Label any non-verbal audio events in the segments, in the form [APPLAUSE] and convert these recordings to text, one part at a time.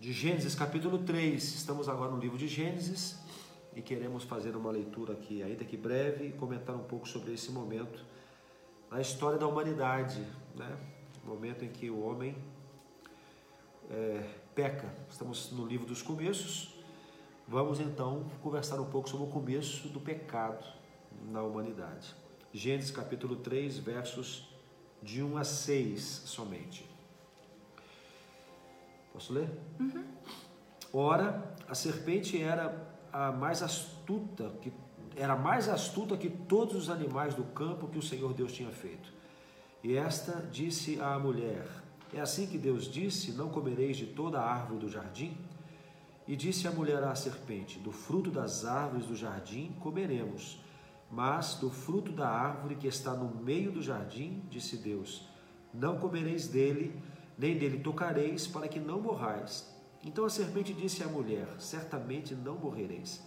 de Gênesis, capítulo 3. Estamos agora no livro de Gênesis e queremos fazer uma leitura aqui, ainda que breve, e comentar um pouco sobre esse momento na história da humanidade, né? momento em que o homem é, peca. Estamos no livro dos começos. Vamos então conversar um pouco sobre o começo do pecado na humanidade. Gênesis capítulo 3, versos de 1 a 6 somente. Posso ler? Uhum. Ora, a serpente era a mais astuta que era mais astuta que todos os animais do campo que o Senhor Deus tinha feito. E esta disse à mulher: É assim que Deus disse: Não comereis de toda a árvore do jardim? E disse a mulher à serpente: Do fruto das árvores do jardim comeremos, mas do fruto da árvore que está no meio do jardim, disse Deus: Não comereis dele, nem dele tocareis, para que não morrais. Então a serpente disse à mulher: Certamente não morrereis,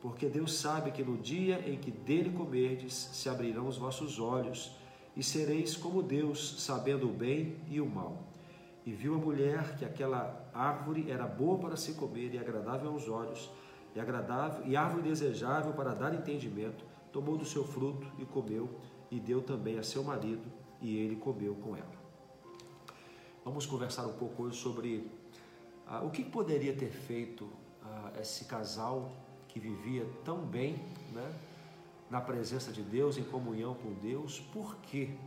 porque Deus sabe que no dia em que dele comerdes, se abrirão os vossos olhos, e sereis como Deus, sabendo o bem e o mal. E viu a mulher que aquela árvore era boa para se comer e agradável aos olhos, e agradável e árvore desejável para dar entendimento, tomou do seu fruto e comeu, e deu também a seu marido, e ele comeu com ela. Vamos conversar um pouco hoje sobre ah, o que poderia ter feito ah, esse casal que vivia tão bem, né, na presença de Deus, em comunhão com Deus, por que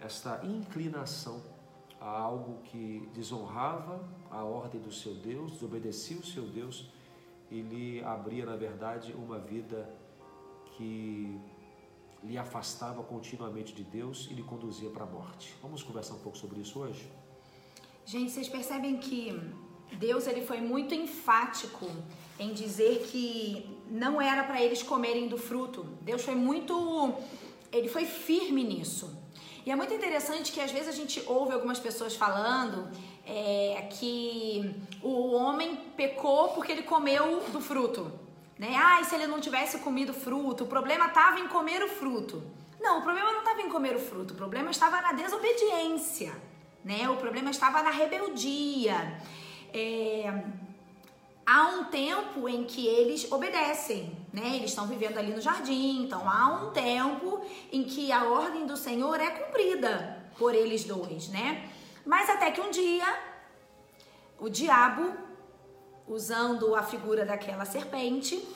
esta inclinação a algo que desonrava a ordem do seu Deus, desobedecia o seu Deus e lhe abria, na verdade, uma vida que lhe afastava continuamente de Deus e lhe conduzia para a morte. Vamos conversar um pouco sobre isso hoje? Gente, vocês percebem que Deus ele foi muito enfático em dizer que não era para eles comerem do fruto. Deus foi muito, ele foi firme nisso. E é muito interessante que às vezes a gente ouve algumas pessoas falando é, que o homem pecou porque ele comeu do fruto. Né? Ah, e se ele não tivesse comido fruto? O problema estava em comer o fruto. Não, o problema não estava em comer o fruto, o problema estava na desobediência. Né? O problema estava na rebeldia. É, há um tempo em que eles obedecem, né? Eles estão vivendo ali no jardim, então há um tempo em que a ordem do Senhor é cumprida por eles dois, né? Mas até que um dia o diabo, usando a figura daquela serpente,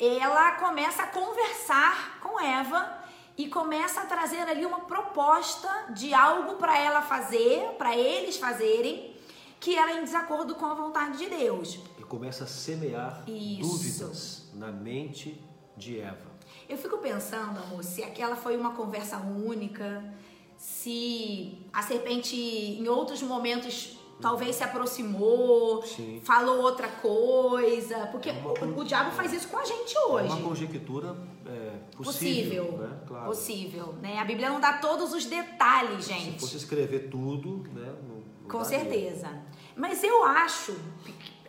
ela começa a conversar com Eva e começa a trazer ali uma proposta de algo para ela fazer, para eles fazerem, que era em desacordo com a vontade de Deus. E começa a semear Isso. dúvidas na mente de Eva. Eu fico pensando, amor, se aquela foi uma conversa única, se a serpente em outros momentos talvez se aproximou, Sim. falou outra coisa, porque É uma o, o diabo faz isso com a gente É hoje. uma conjectura é, possível, Possível, né? Claro. possível, né? A Bíblia não dá todos os detalhes, Se gente. fosse escrever tudo, né? não- não Com certeza. Mas eu acho,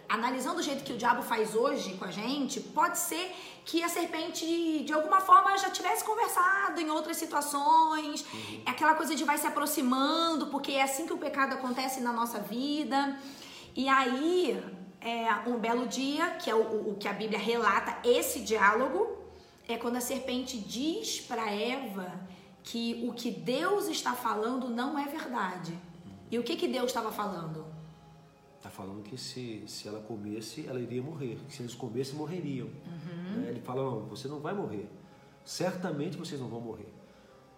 analisando o jeito que o diabo faz hoje com a gente, pode ser que a serpente, de alguma forma, já tivesse conversado em outras situações. É aquela coisa de vai se aproximando, porque é assim que o pecado acontece na nossa vida. E aí, é, um belo dia, que é o, o- o que a Bíblia relata, esse diálogo, é quando a serpente diz para Eva que o que Deus está falando não é verdade. E o que, que Deus estava falando? Está falando que se, se ela comesse, ela iria morrer. Que se eles comessem, morreriam. Uhum. Né? Ele fala, não, você não vai morrer. Certamente vocês não vão morrer.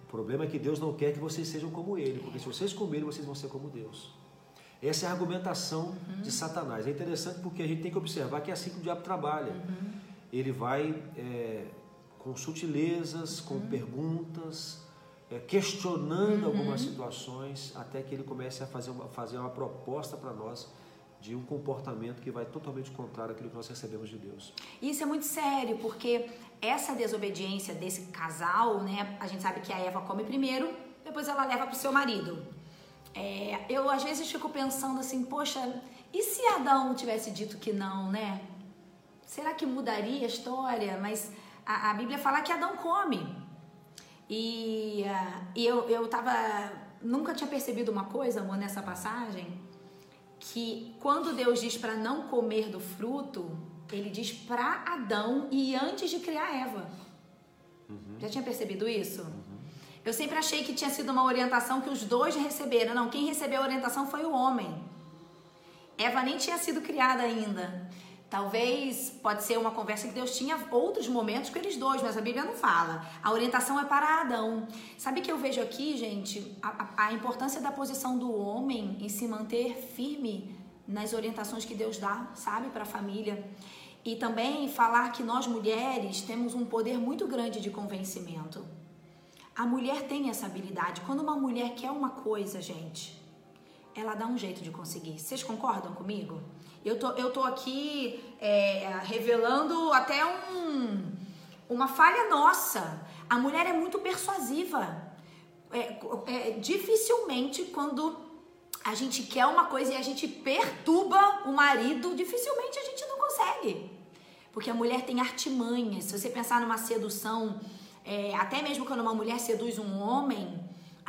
O problema é que Deus não quer que vocês sejam como Ele. Porque se vocês comerem, vocês vão ser como Deus. Essa é a argumentação Uhum. de Satanás. É interessante porque a gente tem que observar que é assim que o diabo trabalha. Uhum. Ele vai é, com sutilezas, com perguntas, é, questionando algumas situações, até que ele comece a fazer uma, fazer uma proposta para nós de um comportamento que vai totalmente contrário àquilo que nós recebemos de Deus. Isso é muito sério, porque essa desobediência desse casal, né? A gente sabe que a Eva come primeiro, depois ela leva pro seu marido. É, eu às vezes fico pensando assim, poxa, e se Adão tivesse dito que não, né? Será que mudaria a história? Mas a, a Bíblia fala que Adão come. E, ah, e eu, eu tava. Nunca tinha percebido uma coisa, amor, nessa passagem. Que quando Deus diz para não comer do fruto, ele diz para Adão e antes de criar Eva. Uhum. Já tinha percebido isso? Uhum. Eu sempre achei que tinha sido uma orientação que os dois receberam. Não, quem recebeu a orientação foi o homem. Eva nem tinha sido criada ainda. Talvez pode ser uma conversa que Deus tinha outros momentos com eles dois, mas a Bíblia não fala. A orientação é para Adão. Sabe que eu vejo aqui, gente, a, a importância da posição do homem em se manter firme nas orientações que Deus dá, sabe, para a família. E também falar que nós mulheres temos um poder muito grande de convencimento. A mulher tem essa habilidade. Quando uma mulher quer uma coisa, gente, ela dá um jeito de conseguir. Vocês concordam comigo? Eu tô, eu tô aqui é, revelando até um, uma falha nossa. A mulher é muito persuasiva. É, é, dificilmente, quando a gente quer uma coisa e a gente perturba o marido, dificilmente a gente não consegue. Porque a mulher tem artimanhas. Se você pensar numa sedução, é, até mesmo quando uma mulher seduz um homem,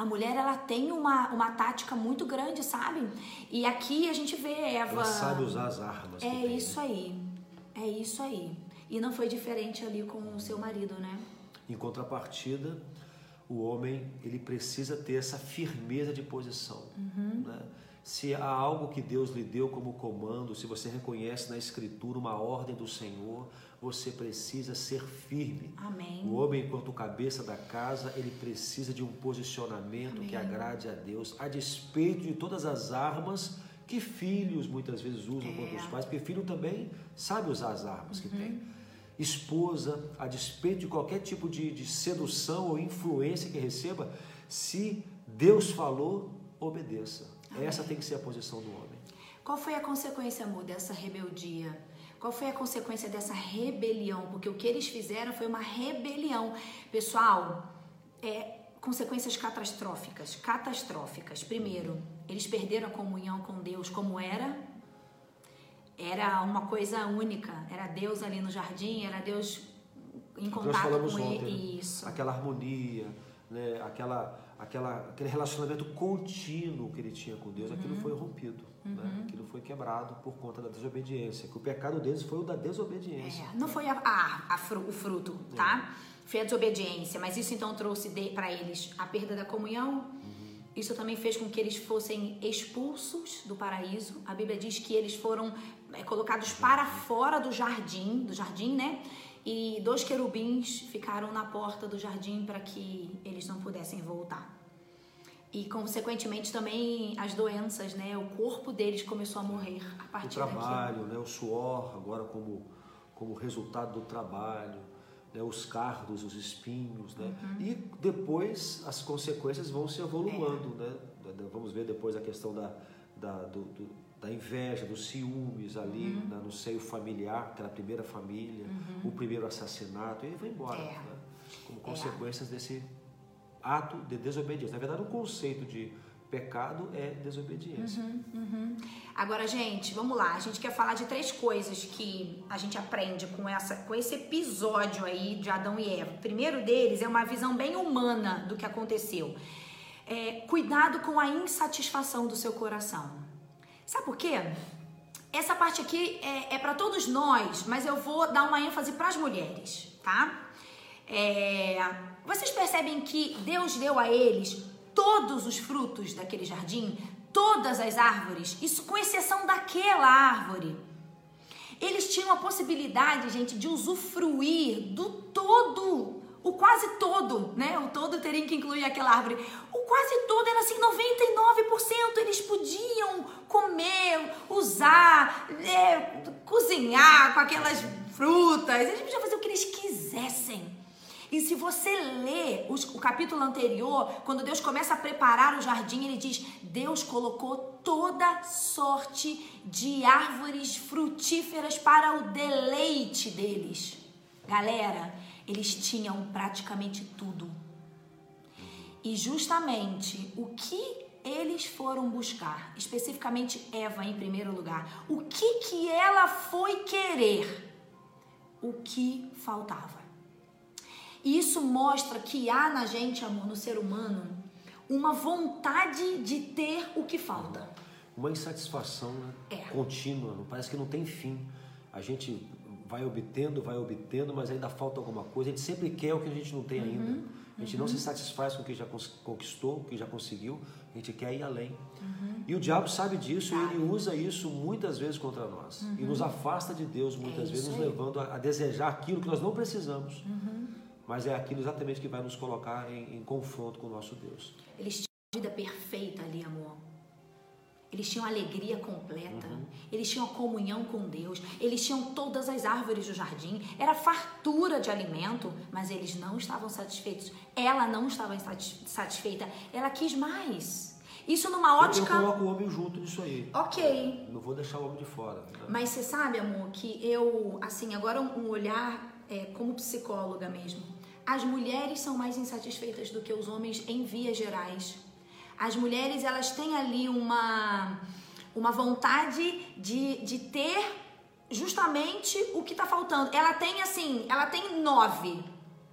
a mulher ela tem uma, uma tática muito grande, sabe? E aqui a gente vê Eva. Ela sabe usar as armas. É tem, isso né? aí. É isso aí. E não foi diferente ali com o seu marido, né? Em contrapartida, o homem ele precisa ter essa firmeza de posição. Uhum. Né? Se há algo que Deus lhe deu como comando, se você reconhece na Escritura uma ordem do Senhor, você precisa ser firme. Amém. O homem, enquanto cabeça da casa, ele precisa de um posicionamento Amém. que agrade a Deus, a despeito de todas as armas que filhos muitas vezes usam é. contra os pais, porque filho também sabe usar as armas uhum. que tem. Esposa, a despeito de qualquer tipo de, de sedução ou influência que receba, se Deus falou, obedeça. Essa tem que ser a posição do homem. Qual foi a consequência, amor, dessa rebeldia? Qual foi a consequência dessa rebelião? Porque o que eles fizeram foi uma rebelião. Pessoal, é, consequências catastróficas. Catastróficas. Primeiro, eles perderam a comunhão com Deus como era. Era uma coisa única. Era Deus ali no jardim, era Deus em contato com ele. Né? Isso. Aquela harmonia, né? aquela, aquela, aquele relacionamento contínuo que ele tinha com Deus, uhum. aquilo foi rompido. Né? Uhum. Né? Aquilo foi quebrado por conta da desobediência. Que o pecado deles foi o da desobediência. É, não foi a, a, a fru, o fruto, tá? É. Foi a desobediência. Mas isso então trouxe para eles a perda da comunhão. Uhum. Isso também fez com que eles fossem expulsos do paraíso. A Bíblia diz que eles foram é, colocados para fora do jardim, do jardim, né? E dois querubins ficaram na porta do jardim para que eles não pudessem voltar e consequentemente também as doenças, né? O corpo deles começou a morrer a partir o trabalho, daquilo. né? O suor agora como como resultado do trabalho, né? Os cardos, os espinhos, né? Uhum. E depois as consequências vão se evoluando, é. né? Vamos ver depois a questão da da, do, do, da inveja, dos ciúmes ali uhum. né? no seio familiar, aquela primeira família, uhum. o primeiro assassinato, e vai embora, é. né? Como é. consequências desse ato de desobediência. Na verdade, o conceito de pecado é desobediência. Uhum, uhum. Agora, gente, vamos lá. A gente quer falar de três coisas que a gente aprende com, essa, com esse episódio aí de Adão e Eva. O primeiro deles é uma visão bem humana do que aconteceu. É, cuidado com a insatisfação do seu coração. Sabe por quê? Essa parte aqui é, é para todos nós, mas eu vou dar uma ênfase para as mulheres, tá? É, vocês percebem que Deus deu a eles todos os frutos daquele jardim, todas as árvores, isso com exceção daquela árvore. Eles tinham a possibilidade, gente, de usufruir do todo, o quase todo, né? O todo teria que incluir aquela árvore. O quase todo era assim, 99%. Eles podiam comer, usar, é, cozinhar com aquelas frutas. Eles podiam fazer o que eles quisessem. E se você lê o capítulo anterior, quando Deus começa a preparar o jardim, ele diz: Deus colocou toda sorte de árvores frutíferas para o deleite deles. Galera, eles tinham praticamente tudo. E justamente o que eles foram buscar, especificamente Eva em primeiro lugar, o que que ela foi querer? O que faltava? E isso mostra que há na gente, amor, no ser humano, uma vontade de ter o que falta. uma insatisfação né? É. contínua, parece que não tem fim. A gente vai obtendo, vai obtendo, mas ainda falta alguma coisa. A gente sempre quer o que a gente não tem ainda. Uhum. A gente não se satisfaz com o que já conquistou, o que já conseguiu. A gente quer ir além. E o diabo sabe disso e ele usa isso muitas vezes contra nós. E nos afasta de Deus muitas É vezes, nos aí. levando a, a desejar aquilo que nós não precisamos. Mas é aquilo exatamente que vai nos colocar em, em confronto com o nosso Deus. Eles tinham uma vida perfeita ali, amor. Eles tinham alegria completa. Eles tinham comunhão com Deus. Eles tinham todas as árvores do jardim. Era fartura de alimento, mas eles não estavam satisfeitos. Ela não estava satis- satisfeita. Ela quis mais. Isso numa Eu, eu ótica. coloco o homem junto nisso aí. Ok. Não vou deixar o homem de fora. né? Mas você sabe, amor, que eu, assim, agora um um olhar é, como psicóloga mesmo. As mulheres são mais insatisfeitas do que os homens em vias gerais. As mulheres, elas têm ali uma, uma vontade de, de ter justamente o que tá faltando. Ela tem, assim, ela tem nove.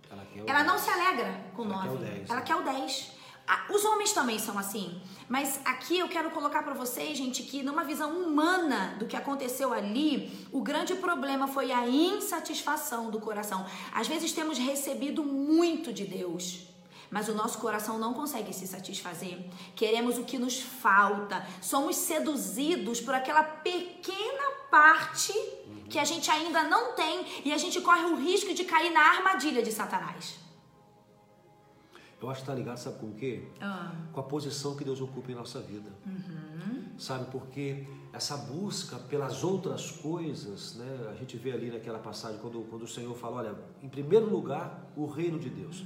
Ela, quer Ela não dez. se alegra com Ela quer nove. o dez, Ela né? quer o 10. Ah, Os homens também são assim. Mas aqui eu quero colocar pra vocês, gente, que numa visão humana do que aconteceu ali, o grande problema foi a insatisfação do coração. Às vezes temos recebido muito de Deus. Mas o nosso coração não consegue se satisfazer. Queremos o que nos falta. Somos seduzidos por aquela pequena parte que a gente ainda não tem e a gente corre o risco de cair na armadilha de Satanás. Eu acho que está ligado, sabe com o quê? Ah. Com a posição que Deus ocupa em nossa vida. Sabe, porque essa busca pelas outras coisas, né? A gente vê ali naquela passagem, quando, quando o Senhor fala, olha, em primeiro lugar, o reino de Deus.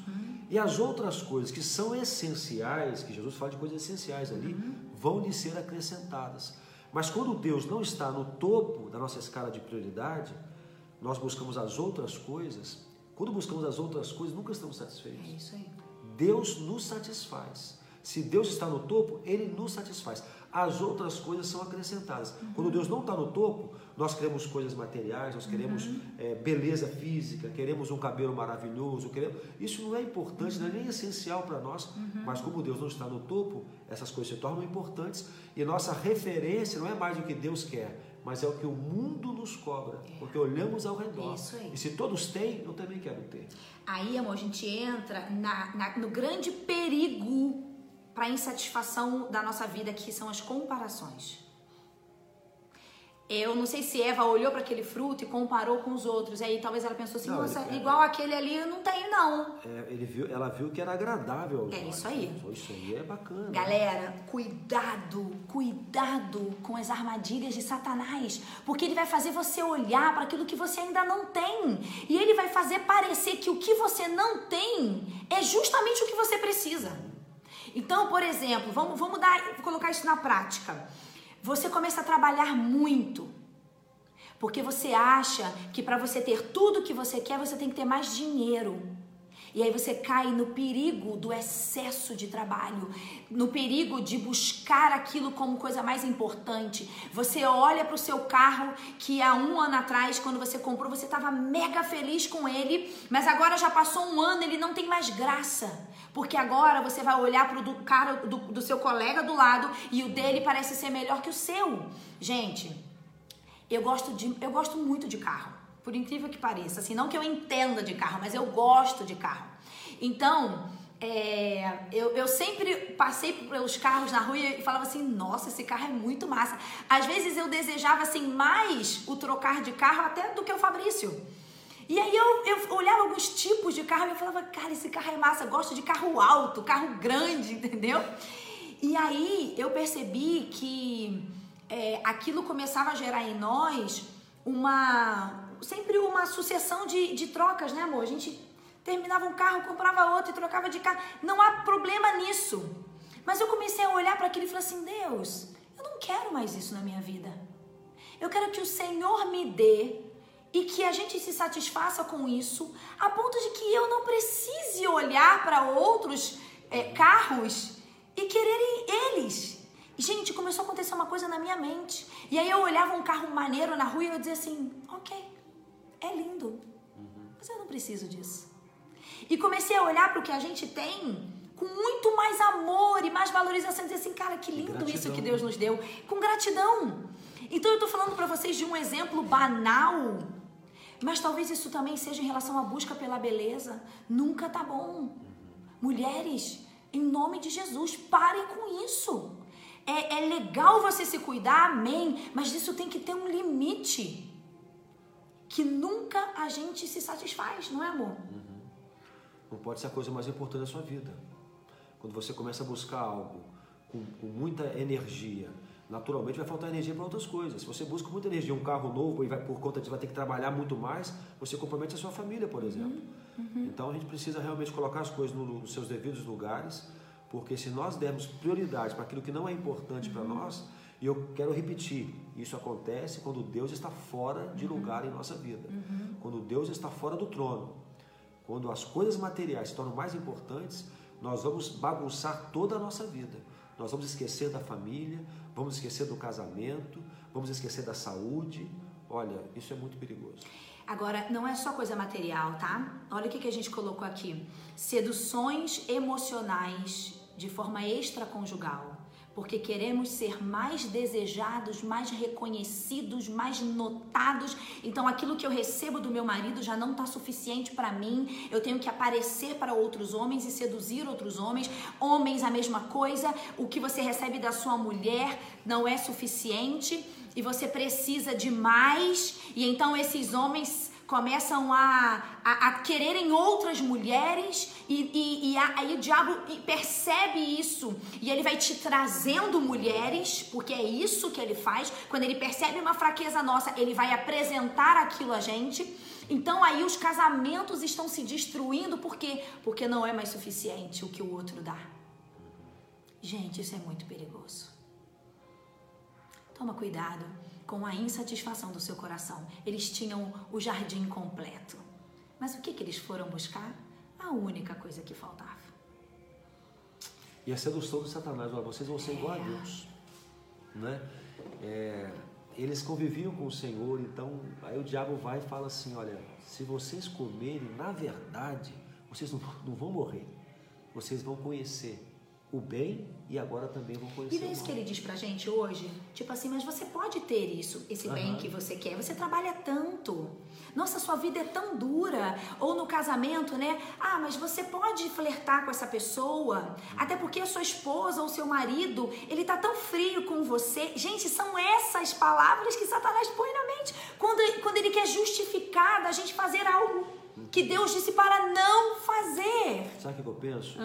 E as outras coisas que são essenciais, que Jesus fala de coisas essenciais ali, vão lhe ser acrescentadas. Mas quando Deus não está no topo da nossa escala de prioridade, nós buscamos as outras coisas. Quando buscamos as outras coisas, nunca estamos satisfeitos. É isso aí. Deus nos satisfaz. Se Deus está no topo, Ele nos satisfaz. As outras coisas são acrescentadas. Quando Deus não está no topo, nós queremos coisas materiais, nós queremos eh, beleza física, queremos um cabelo maravilhoso. Queremos... Isso não é importante, não é nem essencial para nós. Mas como Deus não está no topo, essas coisas se tornam importantes. E nossa referência não é mais o que Deus quer, mas é o que o mundo nos cobra. Porque olhamos ao redor. Isso aí. E se todos têm, eu também quero ter. Aí, amor, a gente entra na, na- no grande perigo para a insatisfação da nossa vida, que são as comparações. Eu não sei se Eva olhou para aquele fruto e comparou com os outros. Aí talvez ela pensou assim: Não, nossa, ele- igual aquele ali eu não tenho, não. É, ele viu, ela viu que era agradável. É isso aí. Isso aí é bacana. Galera, cuidado, cuidado com as armadilhas de Satanás, porque ele vai fazer você olhar para aquilo que você ainda não tem, e ele vai fazer parecer que o que você não tem é justamente o que você precisa. Então, por exemplo, vamos, vamos dar, colocar isso na prática. Você começa a trabalhar muito, porque você acha que para você ter tudo que você quer, você tem que ter mais dinheiro. E aí você cai no perigo do excesso de trabalho, no perigo de buscar aquilo como coisa mais importante. Você olha para o seu carro que há um ano atrás, quando você comprou, você estava mega feliz com ele, mas agora já passou um ano, ele não tem mais graça. Porque agora você vai olhar para o do do, do seu colega do lado e o dele parece ser melhor que o seu. Gente, eu gosto, de, eu gosto muito de carro, por incrível que pareça. Assim, não que eu entenda de carro, mas eu gosto de carro. Então, é, eu, eu sempre passei pelos carros na rua e falava assim: nossa, esse carro é muito massa. Às vezes eu desejava assim mais o trocar de carro até do que o Fabrício. E aí eu, eu olhava alguns tipos de carro e eu falava, cara, esse carro é massa, gosto de carro alto, carro grande, [LAUGHS] entendeu? E aí eu percebi que é, aquilo começava a gerar em nós uma sempre uma sucessão de, de trocas, né, amor? A gente terminava um carro, comprava outro e trocava de carro. Não há problema nisso. Mas eu comecei a olhar para aquilo e falei assim: Deus, eu não quero mais isso na minha vida. Eu quero que o Senhor me dê e que a gente se satisfaça com isso, a ponto de que eu não precise olhar para outros é, carros e quererem eles. Gente, começou a acontecer uma coisa na minha mente. E aí eu olhava um carro maneiro na rua e eu dizia assim: ok, é lindo, mas eu não preciso disso. E comecei a olhar para o que a gente tem com muito mais amor e mais valorização, dizer assim, cara, que lindo Gratidão. isso que Deus nos deu, com gratidão. Então eu tô falando para vocês de um exemplo banal, mas talvez isso também seja em relação à busca pela beleza. Nunca tá bom. Mulheres, em nome de Jesus, parem com isso. É, é legal você se cuidar, amém, mas isso tem que ter um limite. Que nunca a gente se satisfaz, não é, amor? Não pode ser a coisa mais importante da sua vida. Quando você começa a buscar algo com, com muita energia, naturalmente vai faltar energia para outras coisas. Se você busca muita energia, um carro novo e vai por conta disso vai ter que trabalhar muito mais, você compromete a sua família, por exemplo. Então a gente precisa realmente colocar as coisas no- nos seus devidos lugares, porque se nós dermos prioridade para aquilo que não é importante para nós, e eu quero repetir, isso acontece quando Deus está fora de lugar em nossa vida. Quando Deus está fora do trono. Quando as coisas materiais se tornam mais importantes, nós vamos bagunçar toda a nossa vida. Nós vamos esquecer da família, vamos esquecer do casamento, vamos esquecer da saúde. Olha, isso é muito perigoso. Agora, não é só coisa material, tá? Olha o que, que a gente colocou aqui: seduções emocionais de forma extraconjugal. Porque queremos ser mais desejados, mais reconhecidos, mais notados. Então, aquilo que eu recebo do meu marido já não está suficiente para mim. Eu tenho que aparecer para outros homens e seduzir outros homens. Homens, a mesma coisa. O que você recebe da sua mulher não é suficiente e você precisa de mais, e então esses homens começam a, a, a quererem outras mulheres, e, e, e aí o diabo percebe isso, e ele vai te trazendo mulheres, porque é isso que ele faz. Quando ele percebe uma fraqueza nossa, ele vai apresentar aquilo a gente. Então aí os casamentos estão se destruindo, por quê? Porque não é mais suficiente o que o outro dá. Gente, isso é muito perigoso. Toma cuidado com a insatisfação do seu coração. Eles tinham o jardim completo. Mas o que, que eles foram buscar? A única coisa que faltava. E a sedução de Satanás, olha, vocês vão ser igual a Deus. Né? É, eles conviviam com o Senhor, então aí o diabo vai e fala assim: olha, se vocês comerem, na verdade, vocês não, não vão morrer, vocês vão conhecer o bem e agora também vão conhecer E não é isso que ele diz pra gente hoje? Tipo assim, mas você pode ter isso, esse bem Aham. que você quer. Você trabalha tanto. Nossa, sua vida é tão dura. Ou no casamento, né? Ah, mas você pode flertar com essa pessoa. Até porque a sua esposa ou seu marido, ele tá tão frio com você. Gente, são essas palavras que Satanás põe na mente. Quando, quando ele quer justificar da gente fazer algo que Deus disse para não fazer. Sabe o que eu penso?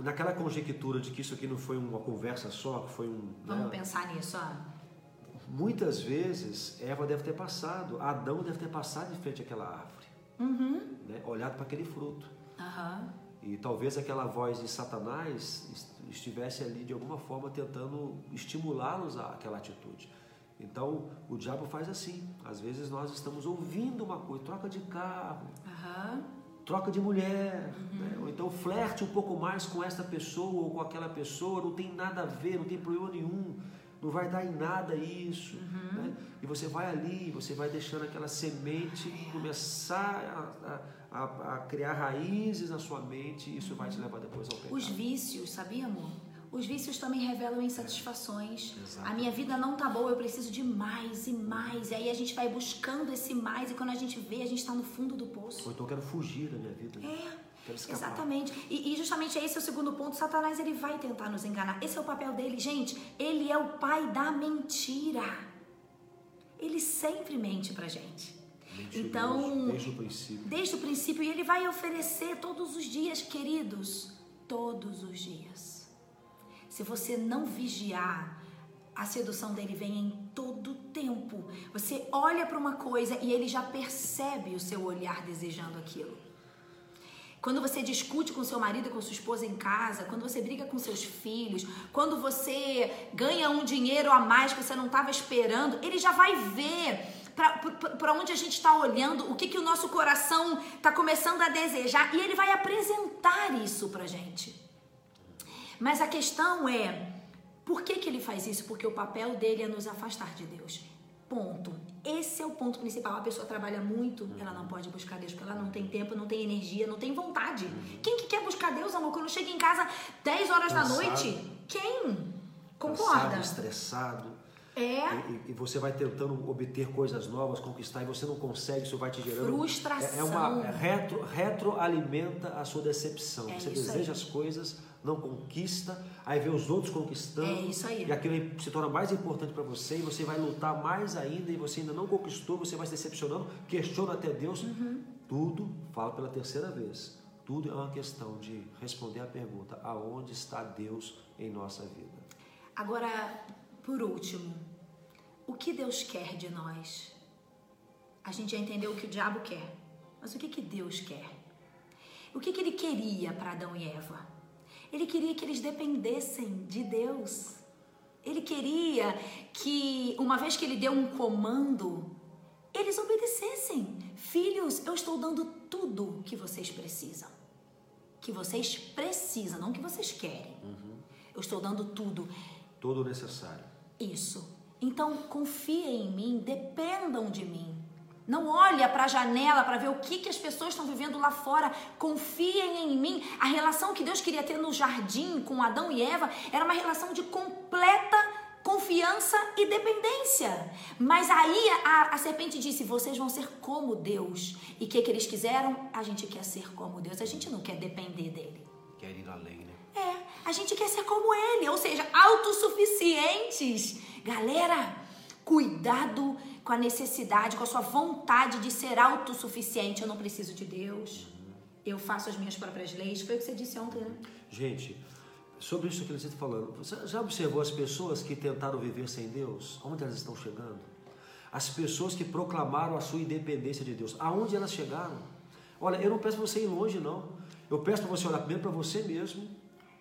Naquela conjectura de que isso aqui não foi uma conversa só, que foi um. Vamos né, pensar nisso, ó. Muitas vezes Eva deve ter passado, Adão deve ter passado em frente àquela árvore, Uhum. né, olhado para aquele fruto. Aham. E talvez aquela voz de Satanás est- estivesse ali de alguma forma tentando estimulá-los àquela atitude. Então o diabo faz assim. Às vezes nós estamos ouvindo uma coisa, troca de carro, Aham. Troca de mulher, né? ou então flerte um pouco mais com esta pessoa ou com aquela pessoa, não tem nada a ver, não tem problema nenhum, não vai dar em nada isso. né? E você vai ali, você vai deixando aquela semente começar a, a- a- a criar raízes na sua mente, e isso vai te levar depois ao pecado. Os vícios, sabia, amor? Os vícios também revelam insatisfações. Exato. A minha vida não tá boa, eu preciso de mais e mais. E aí a gente vai buscando esse mais, e quando a gente vê, a gente tá no fundo do poço. Ou então eu quero fugir da minha vida. né? É. Exatamente. E, e justamente esse é o segundo ponto. Satanás ele vai tentar nos enganar. Esse é o papel dele, gente. Ele é o pai da mentira. Ele sempre mente pra gente. Mentiroso, Então, desde o princípio. desde o princípio, e ele vai oferecer todos os dias, queridos, todos os dias. Se você não vigiar, a sedução dele vem em todo tempo. Você olha para uma coisa e ele já percebe o seu olhar desejando aquilo. Quando você discute com seu marido e com sua esposa em casa, quando você briga com seus filhos, quando você ganha um dinheiro a mais que você não estava esperando, ele já vai ver para onde a gente está olhando, o que, que o nosso coração está começando a desejar e ele vai apresentar isso para gente. Mas a questão é, por que, que ele faz isso? Porque o papel dele é nos afastar de Deus. Ponto. Esse é o ponto principal. A pessoa trabalha muito, ela não pode buscar Deus, porque ela não tem tempo, não tem energia, não tem vontade. Quem que quer buscar Deus, amor, quando chega em casa 10 horas da Cansado. noite? Quem? Cansado, Concorda? estressado. É. E, e você vai tentando obter coisas novas, conquistar, e você não consegue, isso vai te gerando. Frustração. É, é uma retro, retroalimenta a sua decepção. É você deseja aí. as coisas, não conquista, aí vê os outros conquistando. É isso aí. E aquilo se torna mais importante para você, e você vai lutar mais ainda, e você ainda não conquistou, você vai se decepcionando, questiona até Deus. Uhum. Tudo, falo pela terceira vez, tudo é uma questão de responder a pergunta: aonde está Deus em nossa vida? Agora, por último, o que Deus quer de nós? A gente já entendeu o que o diabo quer, mas o que, que Deus quer? O que, que ele queria para Adão e Eva? Ele queria que eles dependessem de Deus. Ele queria que, uma vez que ele deu um comando, eles obedecessem. Filhos, eu estou dando tudo que vocês precisam. Que vocês precisam, não que vocês querem. Eu estou dando tudo. Todo o necessário. Isso. Então confiem em mim, dependam de mim. Não olha para a janela para ver o que, que as pessoas estão vivendo lá fora. Confiem em mim. A relação que Deus queria ter no jardim com Adão e Eva era uma relação de completa confiança e dependência. Mas aí a, a serpente disse: vocês vão ser como Deus. E o que, que eles quiseram? A gente quer ser como Deus. A gente não quer depender dele. Quer ir além, né? É, a gente quer ser como ele, ou seja, autossuficientes. Galera, cuidado com a necessidade, com a sua vontade de ser autossuficiente. Eu não preciso de Deus. Eu faço as minhas próprias leis. Foi o que você disse ontem, né? Gente, sobre isso que você está falando, você já observou as pessoas que tentaram viver sem Deus? Aonde elas estão chegando? As pessoas que proclamaram a sua independência de Deus, aonde elas chegaram? Olha, eu não peço para você ir longe, não. Eu peço para você olhar primeiro para você mesmo,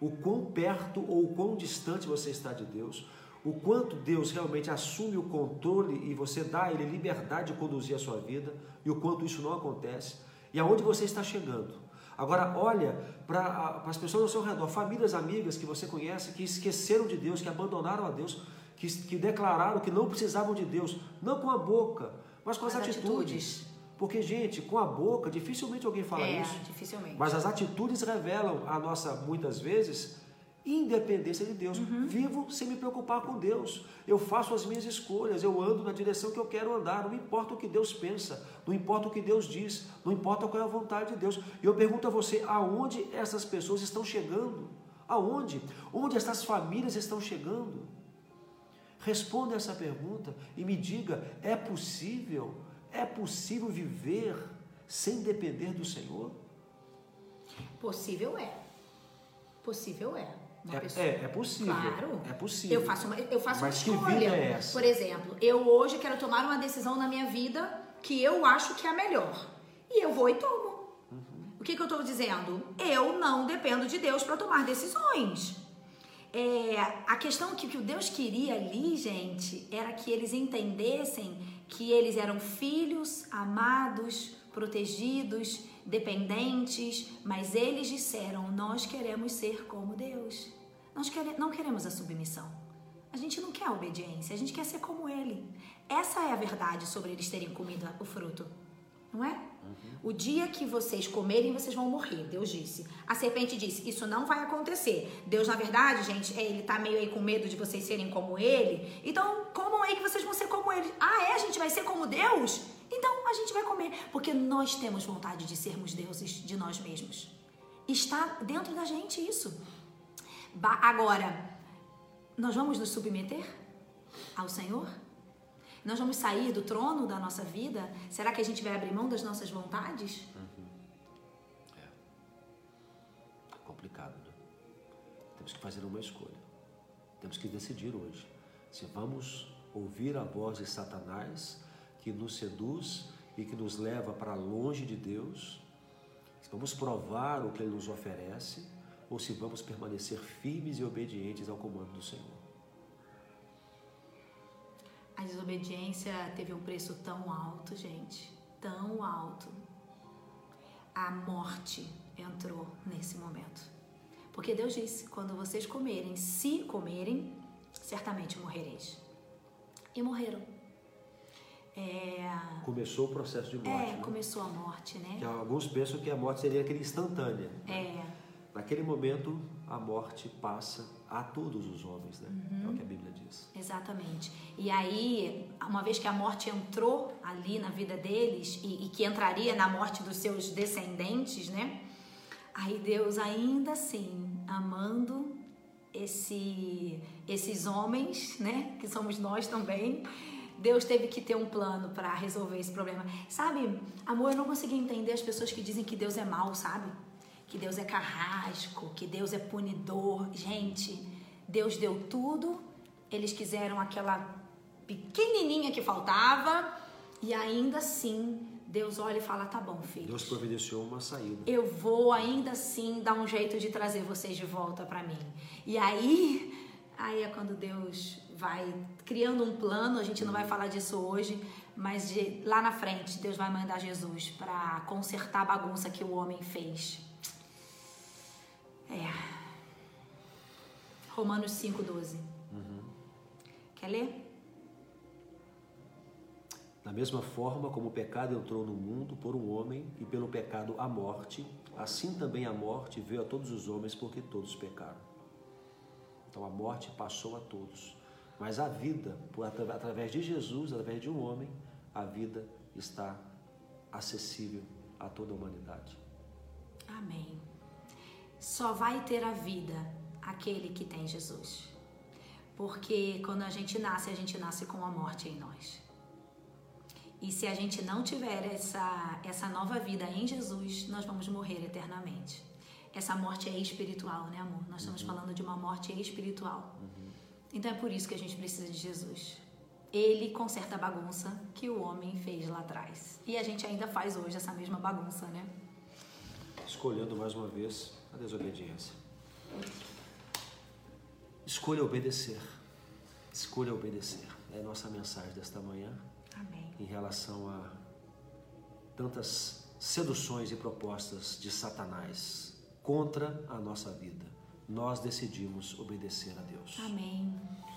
o quão perto ou o quão distante você está de Deus, o quanto Deus realmente assume o controle e você dá a Ele liberdade de conduzir a sua vida, e o quanto isso não acontece, e aonde você está chegando. Agora, olha para as pessoas ao seu redor, famílias, amigas que você conhece, que esqueceram de Deus, que abandonaram a Deus, que, que declararam que não precisavam de Deus, não com a boca, mas com as, As atitudes. atitudes. Porque, gente, com a boca, dificilmente alguém fala é, isso. dificilmente. Mas as atitudes revelam a nossa, muitas vezes, independência de Deus. Uhum. Vivo sem me preocupar com Deus. Eu faço as minhas escolhas, eu ando na direção que eu quero andar. Não importa o que Deus pensa, não importa o que Deus diz, não importa qual é a vontade de Deus. E eu pergunto a você, aonde essas pessoas estão chegando? Aonde? Onde essas famílias estão chegando? Responda essa pergunta e me diga: é possível? É possível viver sem depender do Senhor? Possível é. Possível é. Uma É, pessoa- é, é possível. Claro. É possível. Eu faço uma, eu faço Mas uma escolha. é essa? Por exemplo, eu hoje quero tomar uma decisão na minha vida que eu acho que é a melhor. E eu vou e tomo. Uhum. O que, que eu estou dizendo? Eu não dependo de Deus para tomar decisões. É, a questão que, que o Deus queria ali, gente, era que eles entendessem que eles eram filhos amados, protegidos, dependentes, mas eles disseram: Nós queremos ser como Deus. Nós não queremos a submissão. A gente não quer a obediência, a gente quer ser como Ele. Essa é a verdade sobre eles terem comido o fruto, não é? O dia que vocês comerem, vocês vão morrer, Deus disse. A serpente disse: Isso não vai acontecer. Deus, na verdade, gente, é, ele tá meio aí com medo de vocês serem como ele. Então, comam aí que vocês vão ser como ele. Ah, é? A gente vai ser como Deus? Então, a gente vai comer. Porque nós temos vontade de sermos deuses de nós mesmos. Está dentro da gente isso. Agora, nós vamos nos submeter ao Senhor? Nós vamos sair do trono da nossa vida? Será que a gente vai abrir mão das nossas vontades? É complicado, né? Temos que fazer uma escolha. Temos que decidir hoje se vamos ouvir a voz de Satanás que nos seduz e que nos leva para longe de Deus, vamos provar o que ele nos oferece ou se vamos permanecer firmes e obedientes ao comando do Senhor. A desobediência teve um preço tão alto, gente, tão alto. A morte entrou nesse momento. Porque Deus disse: quando vocês comerem, se comerem, certamente morrereis. E morreram. É, Começou o processo de morte. é, né? começou a morte, né? Que alguns pensam que a morte seria aquele instantânea. É, Naquele momento, a morte passa a todos os homens, né? É o que a Bíblia diz. exatamente. E aí, uma vez que a morte entrou ali na vida deles e, e que entraria na morte dos seus descendentes, né? Aí Deus ainda assim, amando esse, esses homens, né? Que somos nós também. Deus teve que ter um plano para resolver esse problema. Sabe, amor, eu não consegui entender as pessoas que dizem que Deus é mau, sabe? Que Deus é carrasco, que Deus é punidor. Gente, Deus deu tudo, eles quiseram aquela pequenininha que faltava e ainda assim Deus olha e fala: tá bom, filho. Deus providenciou uma saída. Eu vou ainda assim dar um jeito de trazer vocês de volta para mim. E aí, aí é quando Deus vai criando um plano, a gente não vai falar disso hoje, mas de, lá na frente Deus vai mandar Jesus para consertar a bagunça que o homem fez. É. Romanos 5:12. Quer ler? Da mesma forma como o pecado entrou no mundo por um homem e pelo pecado a morte, assim também a morte veio a todos os homens porque todos pecaram. Então a morte passou a todos, mas a vida, através de Jesus, através de um homem, a vida está acessível a toda a humanidade. Amém. Só vai ter a vida aquele que tem Jesus. Porque quando a gente nasce, a gente nasce com a morte em nós. E se a gente não tiver essa, essa nova vida em Jesus, nós vamos morrer eternamente. Essa morte é espiritual, né, amor? Nós estamos falando de uma morte espiritual. Então é por isso que a gente precisa de Jesus. Ele conserta a bagunça que o homem fez lá atrás. E a gente ainda faz hoje essa mesma bagunça, né? Escolhendo mais uma vez a desobediência. Escolha obedecer. Escolha obedecer. É a nossa mensagem desta manhã Amém. em relação a tantas seduções e propostas de Satanás contra a nossa vida. Nós decidimos obedecer a Deus. Amém. Amém.